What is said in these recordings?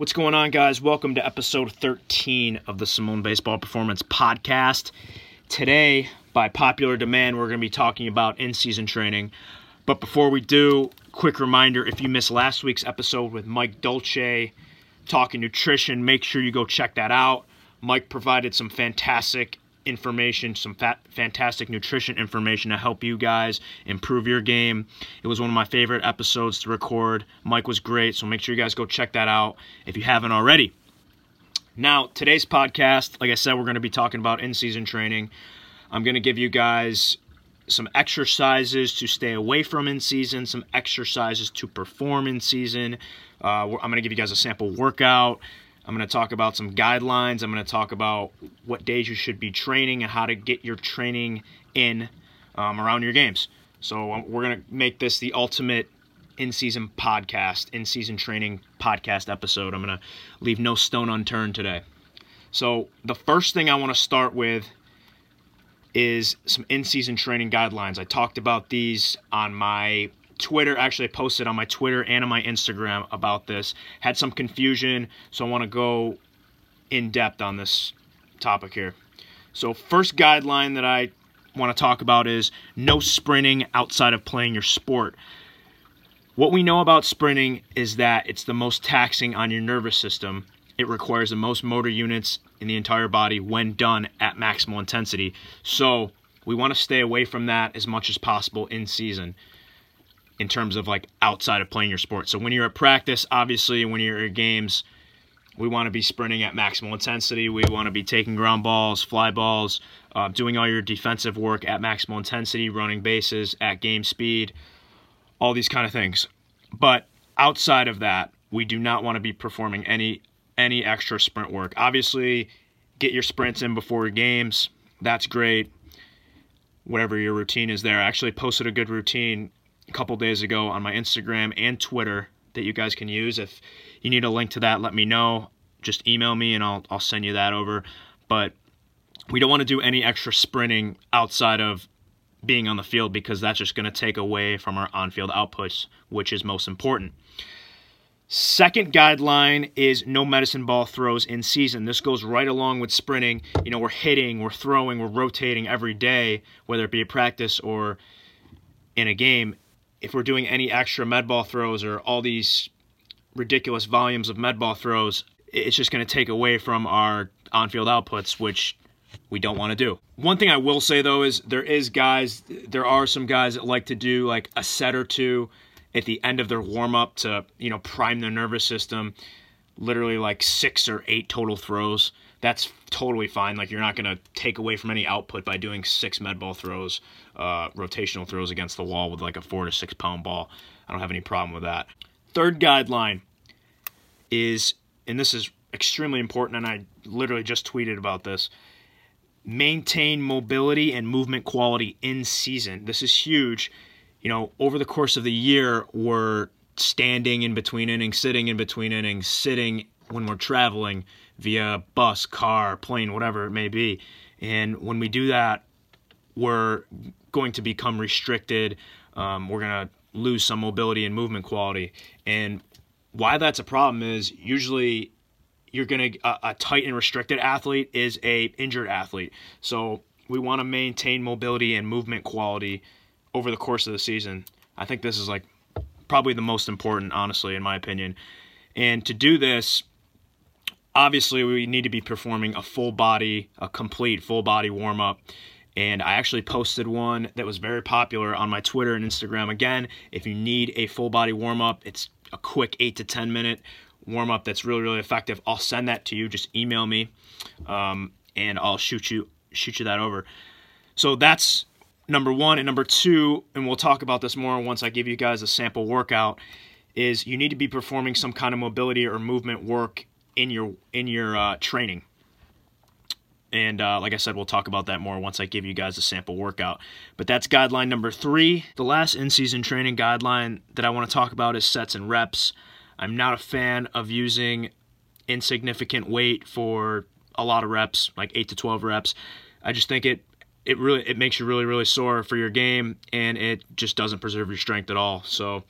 What's going on, guys? Welcome to episode 13 of the Simone Baseball Performance Podcast. Today, by popular demand, we're going to be talking about in season training. But before we do, quick reminder if you missed last week's episode with Mike Dolce talking nutrition, make sure you go check that out. Mike provided some fantastic information, some fat, fantastic nutrition information to help you guys improve your game. It was one of my favorite episodes to record. Mike was great, so make sure you guys go check that out if you haven't already. Now, today's podcast, like I said, we're going to be talking about in season training. I'm going to give you guys some exercises to stay away from in season, some exercises to perform in season. Uh, I'm going to give you guys a sample workout. I'm going to talk about some guidelines. I'm going to talk about what days you should be training and how to get your training in um, around your games. So um, we're going to make this the ultimate in-season podcast, in-season training podcast episode. I'm going to leave no stone unturned today. So the first thing I want to start with is some in-season training guidelines. I talked about these on my Twitter, actually, I posted on my Twitter and on my Instagram about this. Had some confusion, so I want to go in depth on this topic here. So, first guideline that I want to talk about is no sprinting outside of playing your sport. What we know about sprinting is that it's the most taxing on your nervous system. It requires the most motor units in the entire body when done at maximal intensity. So, we want to stay away from that as much as possible in season in terms of like outside of playing your sport. So when you're at practice, obviously when you're at games, we want to be sprinting at maximal intensity. We want to be taking ground balls, fly balls, uh, doing all your defensive work at maximal intensity, running bases at game speed, all these kind of things. But outside of that, we do not want to be performing any any extra sprint work. Obviously, get your sprints in before games. That's great. Whatever your routine is there. I actually posted a good routine a couple days ago on my Instagram and Twitter that you guys can use. If you need a link to that, let me know. Just email me and I'll I'll send you that over. But we don't want to do any extra sprinting outside of being on the field because that's just going to take away from our on-field outputs, which is most important. Second guideline is no medicine ball throws in season. This goes right along with sprinting. You know, we're hitting, we're throwing, we're rotating every day, whether it be a practice or in a game if we're doing any extra med ball throws or all these ridiculous volumes of med ball throws, it's just going to take away from our on field outputs, which we don't want to do. One thing I will say though is there is guys, there are some guys that like to do like a set or two at the end of their warm up to, you know, prime their nervous system, literally like six or eight total throws that's totally fine. Like you're not going to take away from any output by doing six med ball throws, uh, rotational throws against the wall with like a four to six pound ball. I don't have any problem with that. Third guideline is, and this is extremely important, and I literally just tweeted about this. Maintain mobility and movement quality in season. This is huge. You know, over the course of the year, we're standing in between innings, sitting in between innings, sitting when we're traveling via bus, car, plane, whatever it may be. And when we do that, we're going to become restricted. Um, we're going to lose some mobility and movement quality. And why that's a problem is usually you're going to a, a tight and restricted athlete is a injured athlete. So we want to maintain mobility and movement quality over the course of the season. I think this is like probably the most important, honestly, in my opinion. And to do this, obviously we need to be performing a full body, a complete full body warm up. And I actually posted one that was very popular on my Twitter and Instagram. Again, if you need a full body warm up, it's a quick eight to 10 minute warm up that's really, really effective. I'll send that to you. Just email me um, and I'll shoot you, shoot you that over. So that's number one. And number two, and we'll talk about this more once I give you guys a sample workout, is you need to be performing some kind of mobility or movement work in your in your uh, training. And uh, like I said, we'll talk about that more once I give you guys a sample workout. But that's guideline number three. The last in season training guideline that I want to talk about is sets and reps. I'm not a fan of using insignificant weight for a lot of reps, like 8 to 12 reps. I just think it it really it makes you really really sore for your game and it just doesn't preserve your strength at all. So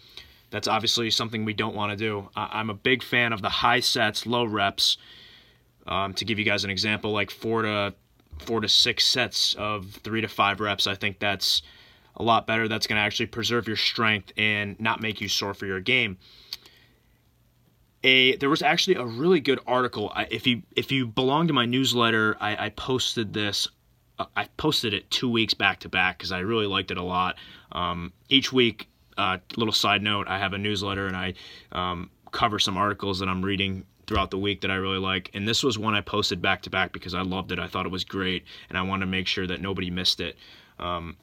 That's obviously something we don't want to do. I'm a big fan of the high sets, low reps. Um, to give you guys an example, like four to four to six sets of three to five reps, I think that's a lot better. That's going to actually preserve your strength and not make you sore for your game. A there was actually a really good article. I, if you if you belong to my newsletter, I, I posted this. Uh, I posted it two weeks back to back because I really liked it a lot. Um, each week, uh, little side note, I have a newsletter and I um, cover some articles that I'm reading throughout the week that I really like. And this was one I posted back to back because I loved it. I thought it was great, and I wanted to make sure that nobody missed it. Um,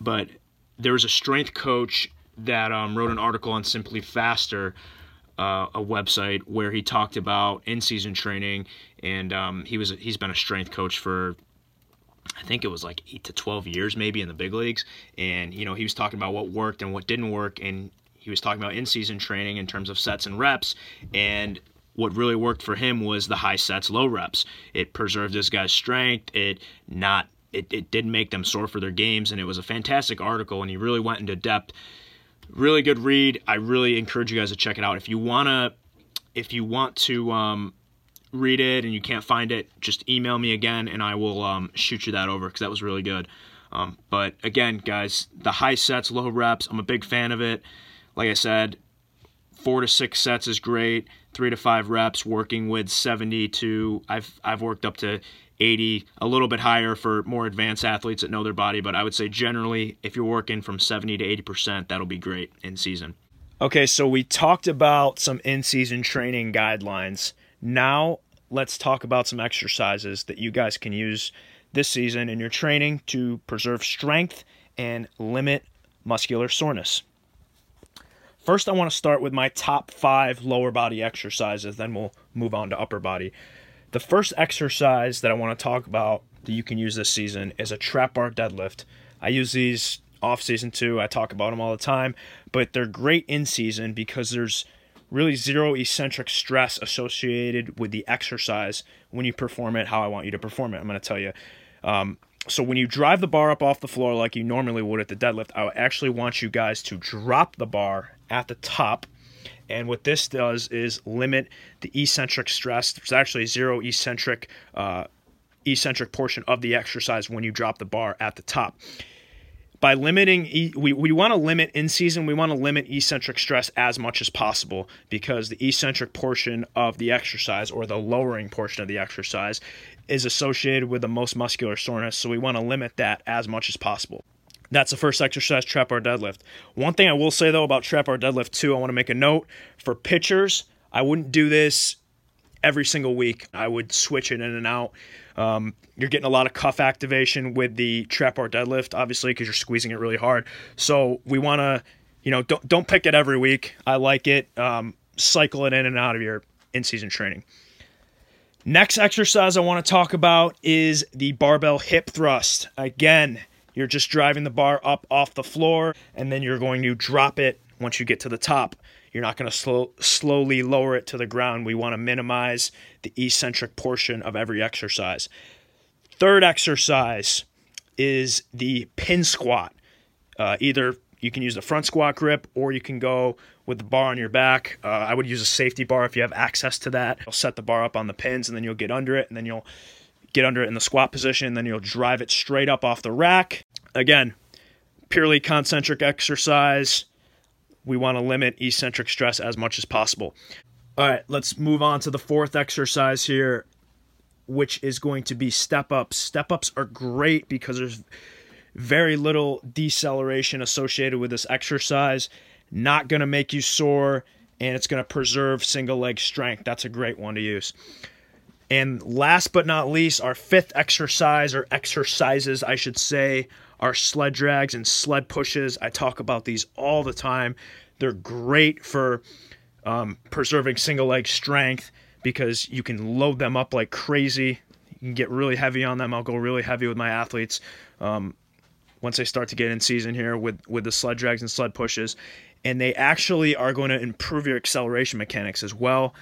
but there was a strength coach that um, wrote an article on SimpliFaster, uh, a website where he talked about in-season training, and um, he was he's been a strength coach for I think it was like eight to twelve years maybe in the big leagues, and you know he was talking about what worked and what didn't work, and he was talking about in-season training in terms of sets and reps, and what really worked for him was the high sets, low reps. It preserved this guy's strength. It not it, it didn't make them sore for their games, and it was a fantastic article, and he really went into depth. Really good read. I really encourage you guys to check it out. If you wanna, if you want to um, read it and you can't find it, just email me again, and I will um, shoot you that over because that was really good. Um, but again, guys, the high sets, low reps, I'm a big fan of it. Like I said, four to six sets is great. Three to five reps, working with 70 to I've I've worked up to 80, a little bit higher for more advanced athletes that know their body, but I would say generally, if you're working from 70 to 80%, that'll be great in season. Okay, so we talked about some in season training guidelines. Now, let's talk about some exercises that you guys can use this season in your training to preserve strength and limit muscular soreness. First, I want to start with my top five lower body exercises, then we'll move on to upper body. The first exercise that I want to talk about that you can use this season is a trap bar deadlift. I use these off season too. I talk about them all the time, but they're great in season because there's really zero eccentric stress associated with the exercise when you perform it how I want you to perform it. I'm going to tell you. Um, so when you drive the bar up off the floor like you normally would at the deadlift, I actually want you guys to drop the bar at the top and what this does is limit the eccentric stress. There's actually zero eccentric uh, eccentric portion of the exercise when you drop the bar at the top. By limiting, we, we want to limit in season, we want to limit eccentric stress as much as possible because the eccentric portion of the exercise or the lowering portion of the exercise is associated with the most muscular soreness. So we want to limit that as much as possible. That's the first exercise, trap bar deadlift. One thing I will say though about trap bar deadlift too, I want to make a note for pitchers. I wouldn't do this every single week. I would switch it in and out. Um, you're getting a lot of cuff activation with the trap bar deadlift, obviously, because you're squeezing it really hard. So we want to, you know, don't don't pick it every week. I like it. Um, cycle it in and out of your in-season training. Next exercise I want to talk about is the barbell hip thrust. Again, you're just driving the bar up off the floor, and then you're going to drop it once you get to the top. You're not going to slow, slowly lower it to the ground. We want to minimize the eccentric portion of every exercise. Third exercise is the pin squat. Uh, either you can use the front squat grip or you can go with the bar on your back. Uh, I would use a safety bar if you have access to that. You'll set the bar up on the pins and then you'll get under it and then you'll get under it in the squat position, and then you'll drive it straight up off the rack. Again, purely concentric exercise. We want to limit eccentric stress as much as possible. All right, let's move on to the fourth exercise here, which is going to be step ups. Step ups are great because there's very little deceleration associated with this exercise. Not going to make you sore, and it's going to preserve single leg strength. That's a great one to use. And last but not least, our fifth exercise, or exercises, I should say, are sled drags and sled pushes. I talk about these all the time. They're great for um, preserving single leg strength because you can load them up like crazy. You can get really heavy on them. I'll go really heavy with my athletes um, once they start to get in season here with, with the sled drags and sled pushes. And they actually are going to improve your acceleration mechanics as well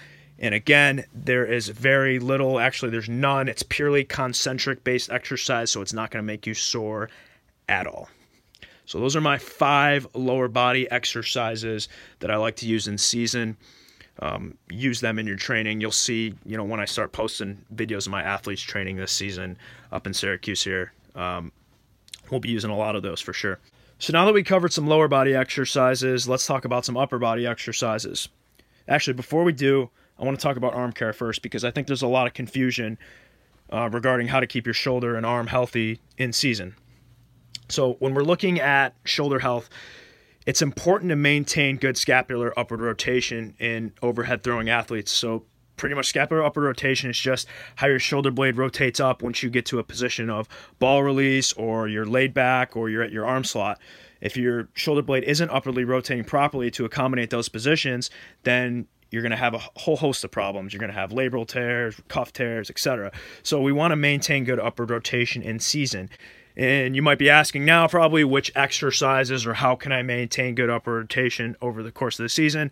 and again, there is very little, actually, there's none. It's purely concentric based exercise, so it's not going to make you sore at all. So those are my five lower body exercises that I like to use in season. Um, use them in your training. You'll see, you know, when I start posting videos of my athletes training this season up in Syracuse here, um, we'll be using a lot of those for sure. So now that we covered some lower body exercises, let's talk about some upper body exercises. Actually, before we do, I want to talk about arm care first because I think there's a lot of confusion uh, regarding how to keep your shoulder and arm healthy in season. So when we're looking at shoulder health, it's important to maintain good scapular upward rotation in overhead throwing athletes. So pretty much scapular upward rotation is just how your shoulder blade rotates up once you get to a position of ball release or you're laid back or you're at your arm slot. If your shoulder blade isn't upwardly rotating properly to accommodate those positions, then you're going to have a whole host of problems. You're going to have labral tears, cuff tears, etc. So we want to maintain good upward rotation in season. And you might be asking now, probably, which exercises or how can I maintain good upper rotation over the course of the season?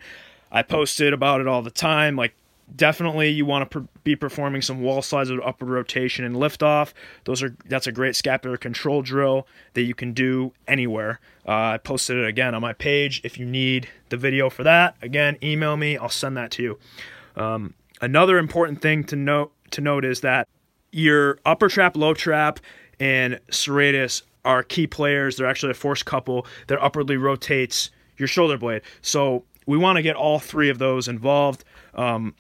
I posted about it all the time. Like, definitely, you want to be performing some wall slides with upper rotation and lift off. Those are that's a great scapular control drill that you can do anywhere. Uh, I posted it again on my page. If you need the video for that, again, email me. I'll send that to you. Um, another important thing to note to note is that your upper trap, low trap and serratus are key players. They're actually a force couple that upwardly rotates your shoulder blade. So we want to get all three of those involved. Um,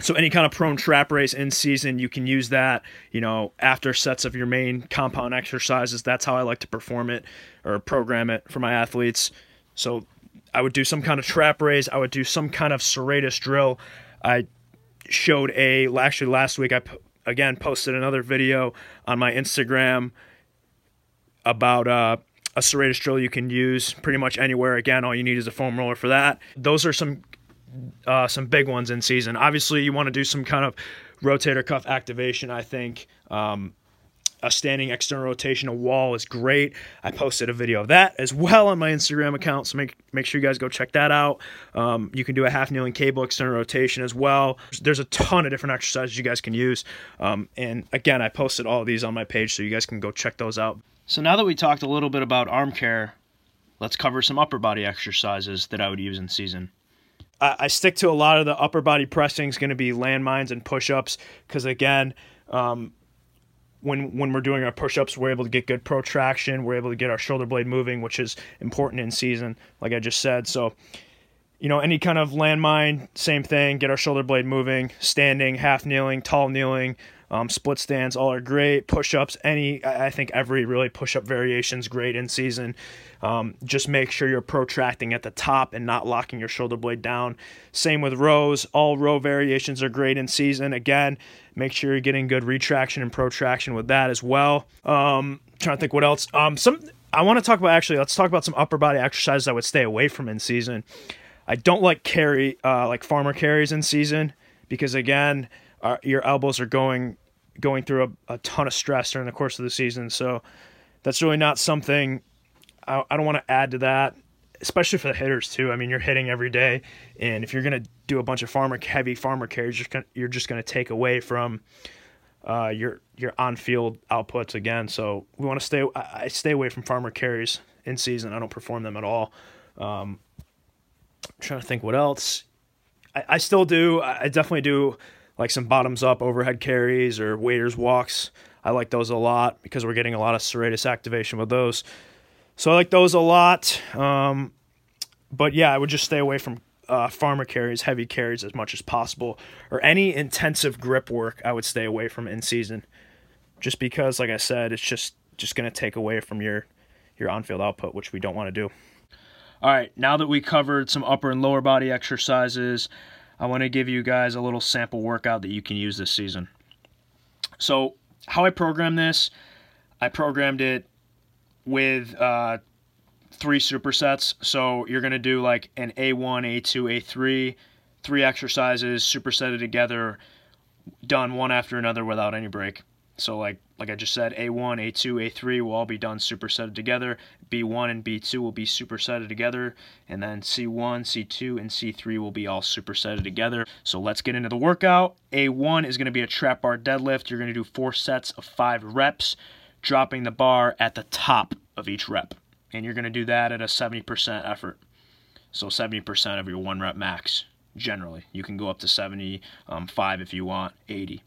so any kind of prone trap race in season, you can use that. You know, after sets of your main compound exercises. That's how I like to perform it or program it for my athletes. So I would do some kind of trap raise. I would do some kind of serratus drill. I showed a actually last week I again posted another video on my Instagram about uh, a serratus drill you can use pretty much anywhere. Again, all you need is a foam roller for that. Those are some uh, some big ones in season. Obviously, you want to do some kind of rotator cuff activation. I think um, a standing external rotation, a wall is great. I posted a video of that as well on my Instagram account, so make make sure you guys go check that out. Um, you can do a half kneeling cable external rotation as well. There's a ton of different exercises you guys can use, um, and again, I posted all these on my page, so you guys can go check those out. So now that we talked a little bit about arm care, let's cover some upper body exercises that I would use in season. I, stick to a lot of the upper body pressing is going to be landmines and push ups because again. Um, when when we're doing our push-ups, we're able to get good protraction. We're able to get our shoulder blade moving, which is important in season, like I just said. So, you know, any kind of landmine, same thing. Get our shoulder blade moving, standing, half kneeling, tall kneeling, um, split stands, all are great. Push-ups, any I think every really push-up variation is great in season. Um, just make sure you're protracting at the top and not locking your shoulder blade down. Same with rows. All row variations are great in season. Again, make sure you're getting good retraction and protraction with that as well. Um, trying to think what else. Um, some I want to talk about actually. Let's talk about some upper body exercises I would stay away from in season. I don't like carry uh, like farmer carries in season because again, our, your elbows are going going through a, a ton of stress during the course of the season. So that's really not something I, I don't want to add to that, especially for the hitters too. I mean, you're hitting every day, and if you're gonna do a bunch of farmer heavy farmer carries, you're just gonna, you're just gonna take away from uh, your your on field outputs again. So we want to stay. I stay away from farmer carries in season. I don't perform them at all. Um, trying to think what else. I, I still do. I definitely do like some bottoms up overhead carries or waiters walks. I like those a lot because we're getting a lot of serratus activation with those. So I like those a lot. Um, but yeah, I would just stay away from uh, farmer carries, heavy carries as much as possible, or any intensive grip work. I would stay away from in season, just because, like I said, it's just just going to take away from your your on field output, which we don't want to do. All right, now that we covered some upper and lower body exercises, I want to give you guys a little sample workout that you can use this season. So, how I program this, I programmed it with uh, three supersets. So you're going to do like an A1, A2, A3, three exercises supersetted together, done one after another without any break. So like like I just said, A1, A2, A3 will all be done supersetted together. B1 and B2 will be supersetted together, and then C1, C2, and C3 will be all supersetted together. So let's get into the workout. A1 is going to be a trap bar deadlift. You're going to do four sets of five reps dropping the bar at the top of each rep. and you're going to do that at a 70% effort. So 70% of your one rep max generally. You can go up to 75 um, if you want, 80.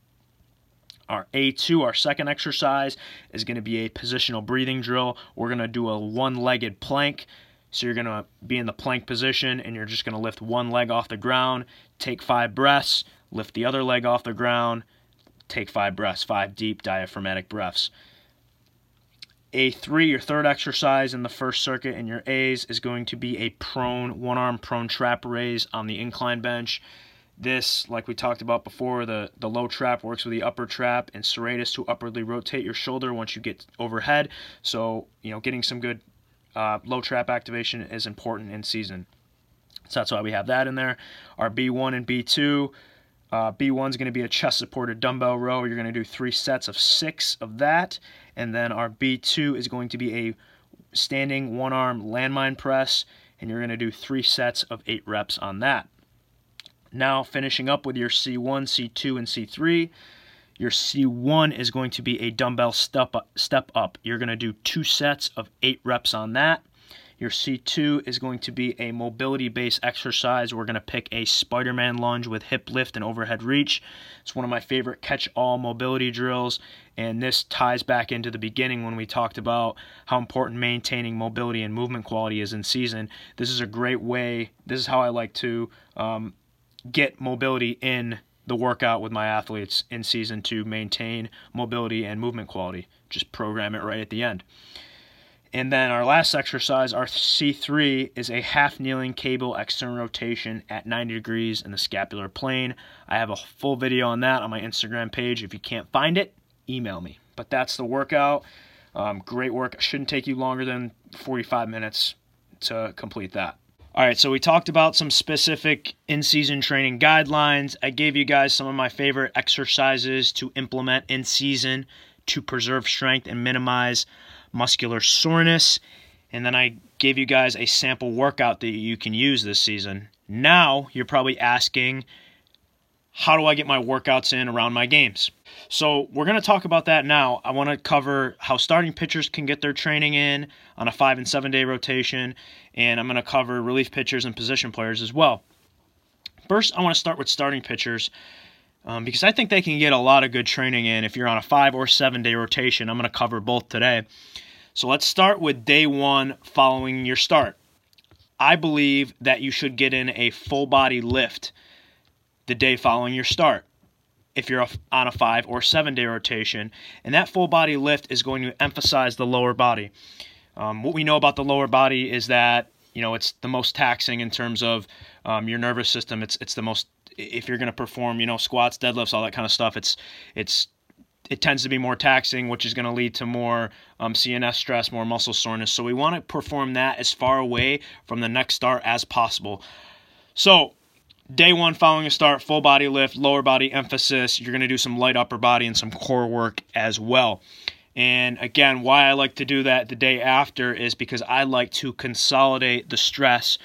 Our A2, our second exercise, is going to be a positional breathing drill. We're going to do a one legged plank. So you're going to be in the plank position and you're just going to lift one leg off the ground, take five breaths, lift the other leg off the ground, take five breaths, five deep diaphragmatic breaths. A3, your third exercise in the first circuit in your A's, is going to be a prone, one arm prone trap raise on the incline bench. This, like we talked about before, the, the low trap works with the upper trap and serratus to upwardly rotate your shoulder once you get overhead. So, you know, getting some good uh, low trap activation is important in season. So that's why we have that in there. Our B1 and B2 uh, B1 is going to be a chest supported dumbbell row. You're going to do three sets of six of that. And then our B2 is going to be a standing one arm landmine press. And you're going to do three sets of eight reps on that. Now, finishing up with your C1, C2, and C3. Your C1 is going to be a dumbbell step up. Step up. You're going to do two sets of eight reps on that. Your C2 is going to be a mobility based exercise. We're going to pick a Spider Man lunge with hip lift and overhead reach. It's one of my favorite catch all mobility drills. And this ties back into the beginning when we talked about how important maintaining mobility and movement quality is in season. This is a great way, this is how I like to um, get mobility in the workout with my athletes in season to maintain mobility and movement quality. Just program it right at the end. And then our last exercise, our C3, is a half kneeling cable external rotation at 90 degrees in the scapular plane. I have a full video on that on my Instagram page. If you can't find it, email me. But that's the workout. Um, great work. Shouldn't take you longer than 45 minutes to complete that. All right, so we talked about some specific in season training guidelines. I gave you guys some of my favorite exercises to implement in season to preserve strength and minimize muscular soreness. And then I gave you guys a sample workout that you can use this season. Now you're probably asking, how do I get my workouts in around my games? So we're going to talk about that now. I want to cover how starting pitchers can get their training in on a five and seven day rotation, and I'm going to cover relief pitchers and position players as well. First, I want to start with starting pitchers um, because I think they can get a lot of good training in if you're on a five or seven day rotation. I'm going to cover both today. So let's start with day one following your start. I believe that you should get in a full body lift the day following your start if you're on a five or seven day rotation. And that full body lift is going to emphasize the lower body. Um, what we know about the lower body is that you know it's the most taxing in terms of um, your nervous system. It's it's the most if you're going to perform, you know, squats, deadlifts, all that kind of stuff, it's it's it tends to be more taxing, which is going to lead to more um, CNS stress, more muscle soreness. So we want to perform that as far away from the next start as possible. So day one following a start, full body lift, lower body emphasis. You're going to do some light upper body and some core work as well. And again, why I like to do that the day after is because I like to consolidate the stress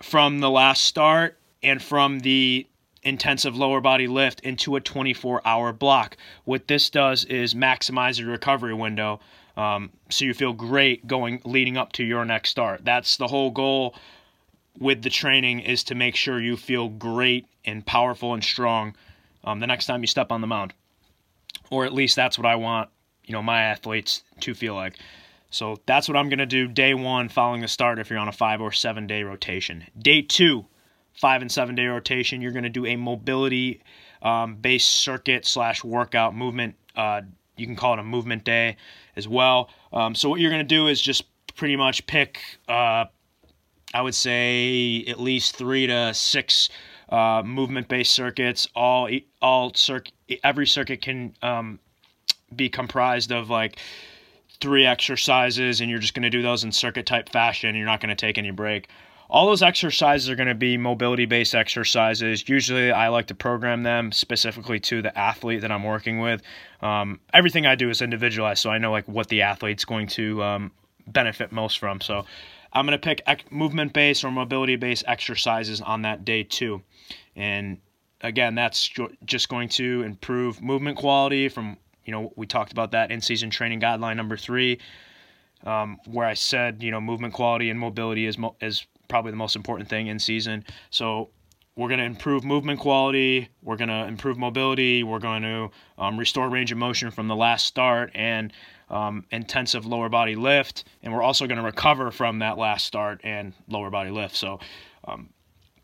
from the last start and from the intensive lower body lift into a 24 hour block. What this does is maximize your recovery window um, so you feel great going leading up to your next start. That's the whole goal with the training is to make sure you feel great and powerful and strong um, the next time you step on the mound. Or at least that's what I want, you know, my athletes to feel like. So that's what I'm going to do day one following the start if you're on a five or seven day rotation. Day two, five and seven day rotation. You're going to do a mobility um, based circuit slash workout movement. Uh, you can call it a movement day as well. Um, so what you're going to do is just pretty much pick, uh, I would say, at least three to six uh, movement based circuits. All all circuit every circuit can um, be comprised of like three exercises, and you're just going to do those in circuit type fashion. You're not going to take any break all those exercises are going to be mobility based exercises. Usually, I like to program them specifically to the athlete that I'm working with. Um, everything I do is individualized, so I know like what the athlete's going to um, benefit most from. So, I'm going to pick ec- movement based or mobility based exercises on that day too. And again, that's just going to improve movement quality from, you know, we talked about that in season training guideline number three. um, where I said, you know, movement quality and mobility is, mo- is probably the most important thing in season. So we're going to improve movement quality. We're going to improve mobility. We're going to um, restore range of motion from the last start and um, intensive lower body lift. And we're also going to recover from that last start and lower body lift. So um,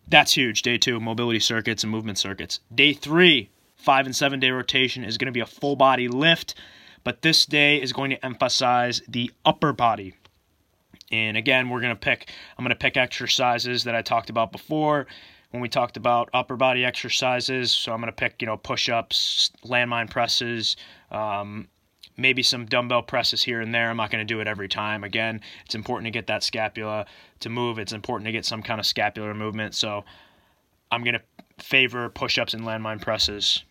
that's huge. Day two, mobility circuits and movement circuits. Day three, five and seven day rotation is going to be a full body lift. But this day is going to emphasize the upper body. And again, we're going to pick, I'm going to pick exercises that I talked about before when we talked about upper body exercises. So I'm going to pick, you know, push ups, landmine presses, um, maybe some dumbbell presses here and there. I'm not going to do it every time. Again, it's important to get that scapula to move, it's important to get some kind of scapular movement. So I'm going to favor push ups and landmine presses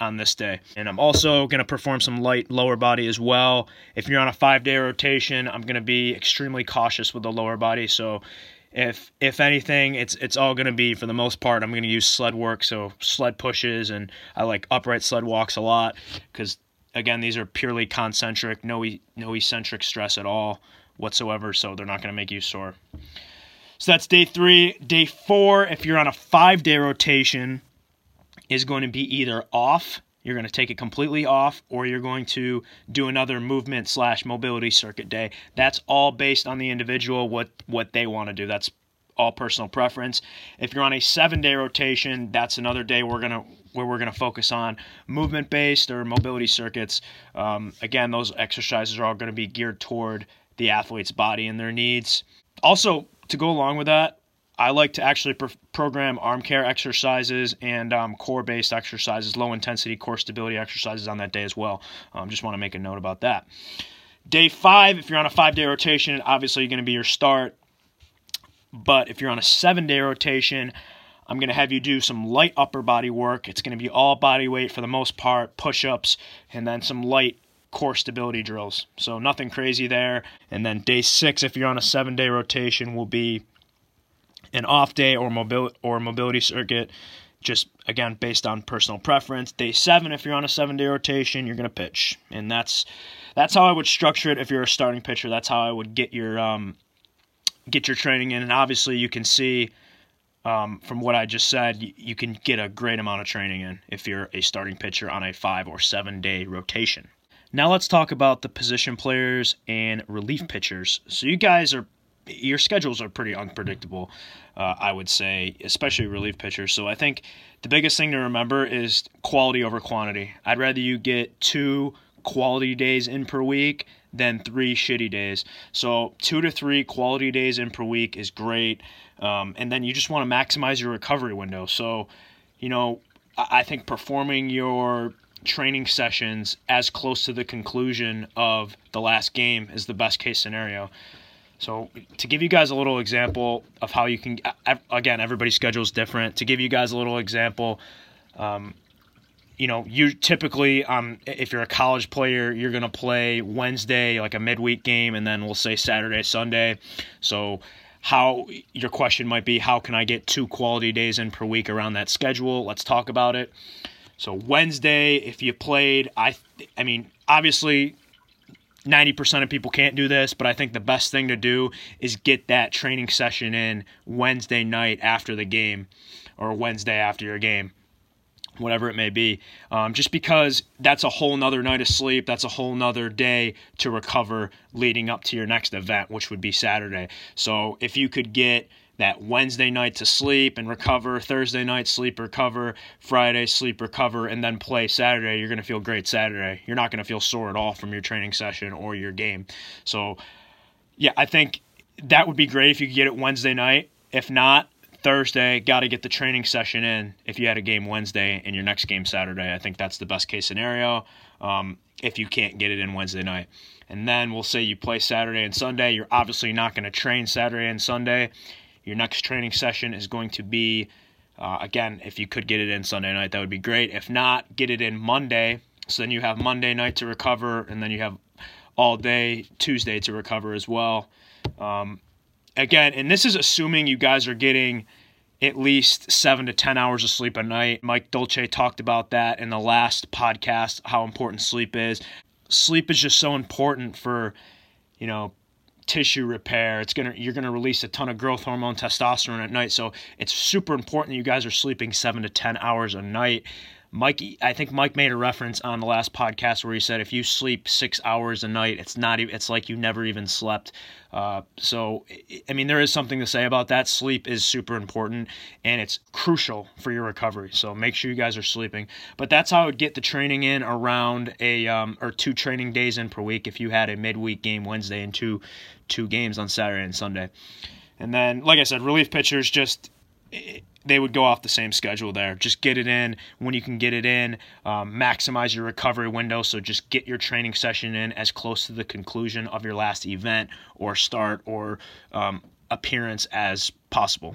on this day. And I'm also going to perform some light lower body as well. If you're on a five day rotation, I'm going to be extremely cautious with the lower body. So if if anything, it's it's all going to be for the most part. I'm going to use sled work, so sled pushes, and I like upright sled walks a lot because again, these are purely concentric, no no eccentric stress at all whatsoever. So they're not going to make you sore. So that's day three. Day four, if you're on a five day rotation, is going to be either off, you're going to take it completely off, or you're going to do another movement slash mobility circuit day. That's all based on the individual, what, what they want to do. That's all personal preference. If you're on a seven day rotation, that's another day we're gonna where we're gonna focus on movement based or mobility circuits. Um, again, those exercises are all going to be geared toward the athlete's body and their needs. Also, to go along with that, I like to actually pro- program arm care exercises and um, core based exercises, low intensity core stability exercises on that day as well. Um, just want to make a note about that. Day five, if you're on a five day rotation, obviously you're going to be your start. But if you're on a seven day rotation, I'm going to have you do some light upper body work. It's going to be all body weight for the most part, push ups, and then some light core stability drills. So nothing crazy there. And then day six, if you're on a seven day rotation, will be an off day or mobility or mobility circuit just again based on personal preference day seven if you're on a seven day rotation you're to pitch and that's that's how i would structure it if you're a starting pitcher that's how i would get your um, get your training in and obviously you can see um, from what i just said you, can get a great amount of training in if you're a starting pitcher on a five or seven day rotation now let's talk about the position players and relief pitchers so you guys are your schedules are pretty unpredictable, uh, I would say, especially relief pitchers. So I think the biggest thing to remember is quality over quantity. I'd rather you get two quality days in per week than three shitty days. So two to three quality days in per week is great. Um, and then you just want to maximize your recovery window. So, you know, I think performing your training sessions as close to the conclusion of the last game is the best case scenario. So to give you guys a little example of how you can, again, everybody's schedule is different. To give you guys a little example, um, you know, you typically, um, if you're a college player, you're gonna play Wednesday, like a midweek game, and then we'll say Saturday, Sunday. So how your question might be, how can I get two quality days in per week around that schedule? Let's talk about it. So Wednesday, if you played, I, I mean, obviously 90% of people can't do this, but I think the best thing to do is get that training session in Wednesday night after the game or Wednesday after your game, whatever it may be. Um, just because that's a whole nother night of sleep, that's a whole nother day to recover leading up to your next event, which would be Saturday. So if you could get that Wednesday night to sleep and recover, Thursday night sleep, recover, Friday sleep, recover, and then play Saturday, you're going to feel great Saturday. You're not going to feel sore at all from your training session or your game. So, yeah, I think that would be great if you could get it Wednesday night. If not, Thursday, got to get the training session in if you had a game Wednesday and your next game Saturday. I think that's the best case scenario um, if you can't get it in Wednesday night. And then we'll say you play Saturday and Sunday. You're obviously not going to train Saturday and Sunday. Your next training session is going to be, uh, again, if you could get it in Sunday night, that would be great. If not, get it in Monday. So then you have Monday night to recover, and then you have all day Tuesday to recover as well. Um, again, and this is assuming you guys are getting at least seven to 10 hours of sleep a night. Mike Dolce talked about that in the last podcast, how important sleep is. Sleep is just so important for you know, tissue repair. It's gonna you're gonna release a ton of growth hormone, testosterone at night. So it's super important that you guys are sleeping seven to ten hours a night. Mike, I think Mike made a reference on the last podcast where he said if you sleep six hours a night, it's not it's like you never even slept. Uh, so, I mean, there is something to say about that. Sleep is super important and it's crucial for your recovery. So make sure you guys are sleeping. But that's how I would get the training in around a um, or two training days in per week if you had a midweek game Wednesday and two two games on Saturday and Sunday. And then, like I said, relief pitchers just they would go off the same schedule there. Just get it in when you can get it in. Um, maximize your recovery window. So just get your training session in as close to the conclusion of your last event or start or um, appearance as possible.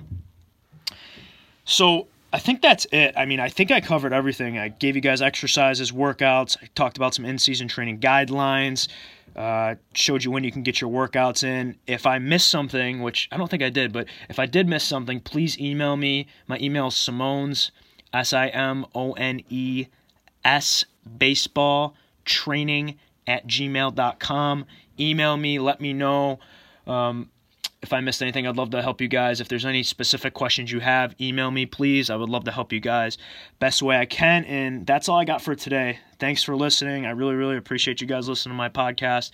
So I think that's it. I mean, I think I covered everything. I gave you guys exercises, workouts. I talked about some in season training guidelines. Uh, showed you when you can get your workouts in. If I missed something, which I don't think I did, but if I did miss something, please email me. My email is Simone's, S I M O N E S, baseball training at gmail.com. Email me, let me know. Um, if I missed anything, I'd love to help you guys. If there's any specific questions you have, email me, please. I would love to help you guys best way I can. And that's all I got for today. Thanks for listening. I really, really appreciate you guys listening to my podcast.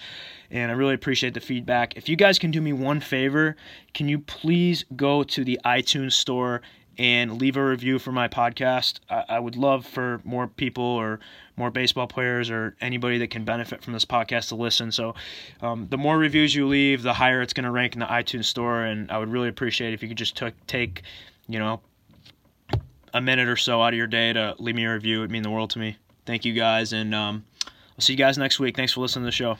And I really appreciate the feedback. If you guys can do me one favor, can you please go to the iTunes store and leave a review for my podcast. I, I, would love for more people or more baseball players or anybody that can benefit from this podcast to listen. So, um, the more reviews you leave, the higher it's going to rank in the iTunes store. And I would really appreciate if you could just t- take, you know, a minute or so out of your day to leave me a review. It'd mean the world to me. Thank you guys, and um, I'll see you guys next week. Thanks for listening to the show.